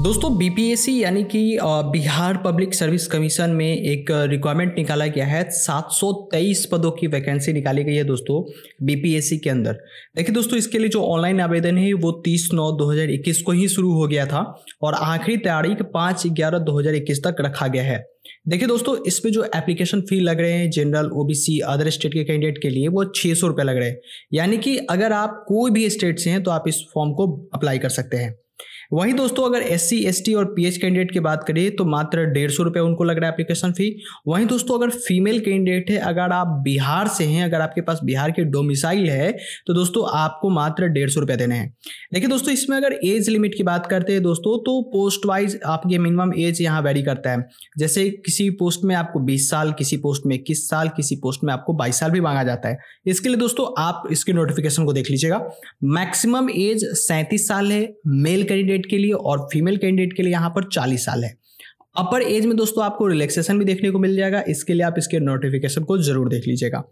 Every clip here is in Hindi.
दोस्तों बीपीएससी यानी कि बिहार पब्लिक सर्विस कमीशन में एक रिक्वायरमेंट निकाला गया है। 723 पदों की वैकेंसी निकाली गई है दोस्तों बीपीएससी के अंदर। देखिए दोस्तों, इसके लिए जो ऑनलाइन आवेदन है, वो 30 नौ 2021 को ही शुरू हो गया था और आखिरी तारीख पाँच ग्यारह 2021 तक रखा गया है। देखिए दोस्तों, इसमें जो एप्लीकेशन फ़ी लग रहे हैं जनरल ओबीसी अदर स्टेट के कैंडिडेट के लिए, वो छः सौ रुपये लग रहे हैं। यानी कि अगर आप कोई भी स्टेट से हैं तो आप इस फॉर्म को अप्लाई कर सकते हैं। वहीं दोस्तों, अगर एस सी एस टी और पी एच कैंडिडेट की बात करें तो मात्र डेढ़ सौ रुपये उनको लग रहा है एप्लीकेशन फ़ी वहीं दोस्तों, अगर फीमेल कैंडिडेट है, अगर आप बिहार से हैं, अगर आपके पास बिहार के डोमिसाइल है तो दोस्तों, आपको मात्र डेढ़ सौ रुपये देने हैं। देखिए दोस्तों, इसमें अगर एज लिमिट की बात करते हैं दोस्तों तो पोस्ट वाइज आपके मिनिमम एज यहाँ वेरी करता है। जैसे किसी पोस्ट में आपको बीस साल, किसी पोस्ट में इक्कीस साल, किसी पोस्ट में आपको बाईस साल भी मांगा जाता है। इसके लिए दोस्तों, आप इसके नोटिफिकेशन को देख लीजिएगा। मैक्सिमम एज सैंतीस साल है मेल कैंडिडेट कैंडिडेट के लिए और फीमेल कैंडिडेट के लिए यहाँ पर चालीस साल है। अपर एज में दोस्तों आपको रिलैक्सेशन भी देखने को मिल जाएगा। इसके लिए आप इसके नोटिफिकेशन को ज़रूर देख लीजिएगा।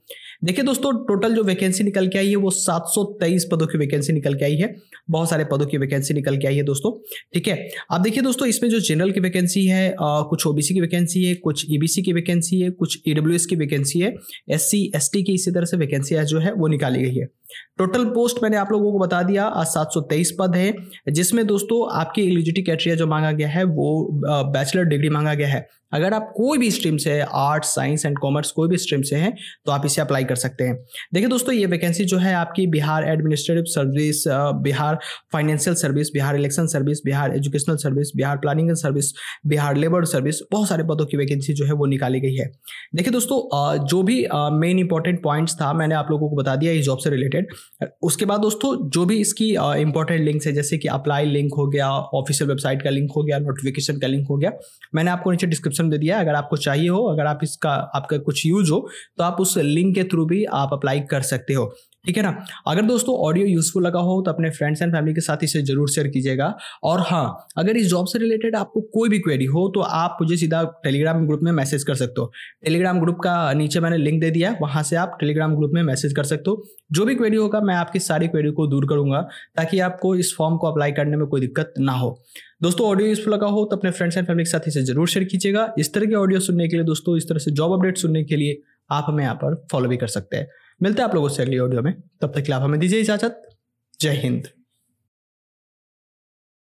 देखिए दोस्तों टोटल जो वैकेंसी निकल के आई है वो 723 पदों की वैकेंसी निकल के आई है। बहुत सारे पदों की वैकेंसी निकल के आई है दोस्तों। ठीक है अब देखिए दोस्तों इसमें जो जनरल की वैकेंसी है आ, कुछ ओबीसी की वैकेंसी है कुछ ईबीसी की वैकेंसी है कुछ ईडब्ल्यू की वैकेंसी है। एस सी की इसी तरह से वैकेंसी जो है वो निकाली गई है। टोटल पोस्ट मैंने आप लोगों को बता दिया, आज सात सौ तेईस पद है, जिसमें दोस्तों आपकी एलिजिबिलिटी क्राइटेरिया जो मांगा गया है, वो बैचलर डिग्री मांगा गया है। अगर आप कोई भी स्ट्रीम से आर्ट्स साइंस एंड कॉमर्स कोई भी स्ट्रीम से हैं तो आप इसे अप्लाई कर सकते हैं। देखिए दोस्तों, ये वैकेंसी जो है आपकी Bihar administrative service Bihar financial service Bihar election service Bihar educational service Bihar planning service Bihar labour service बहुत सारे पदों की वैकेंसी जो है वो निकाली गई है। देखिए दोस्तों जो भी मेन इंपॉर्टेंट पॉइंट्स था, मैंने आप लोगों को बता दिया इस जॉब से रिलेटेड उसके बाद दोस्तों, जो भी इसकी इंपॉर्टेंट लिंक्स है, जैसे कि अप्लाई लिंक हो गया ऑफिशियल वेबसाइट का लिंक हो गया नोटिफिकेशन का लिंक हो गया, मैंने आपको नीचे डिस्क्रिप्शन दे दिया अगर आपको चाहिए हो, अगर आप इसका, आपका कुछ यूज़ हो तो आप उस लिंक के थ्रू भी आप अप्लाई कर सकते हो। ठीक है ना? अगर दोस्तों ऑडियो यूजफुल लगा हो तो अपने फ्रेंड्स एंड फैमिली के साथ इसे ज़रूर शेयर कीजिएगा। और हाँ अगर इस जॉब से रिलेटेड आपको कोई भी क्वेरी हो तो आप मुझे सीधा टेलीग्राम ग्रुप में मैसेज कर सकते हो। टेलीग्राम ग्रुप का नीचे मैंने लिंक दे दिया वहाँ से आप टेलीग्राम ग्रुप में मैसेज कर सकते हो। जो भी क्वेरी होगा, मैं आपकी सारी क्वेरी को दूर करूँगा, ताकि आपको इस फॉर्म को अप्लाई करने में कोई दिक्कत ना हो। दोस्तों ऑडियो यूजफुल लगा हो तो अपने फ्रेंड्स एंड फैमिली के साथ इसे ज़रूर शेयर कीजिएगा। इस तरह के ऑडियो सुनने के लिए, दोस्तों, इस तरह से जॉब अपडेट सुनने के लिए, आप हमें यहाँ पर फॉलो भी कर सकते हैं। मिलते हैं आप लोगों से अगली ऑडियो में। तब तक के लिए आप हमें दीजिए इजाज़त। जय हिंद।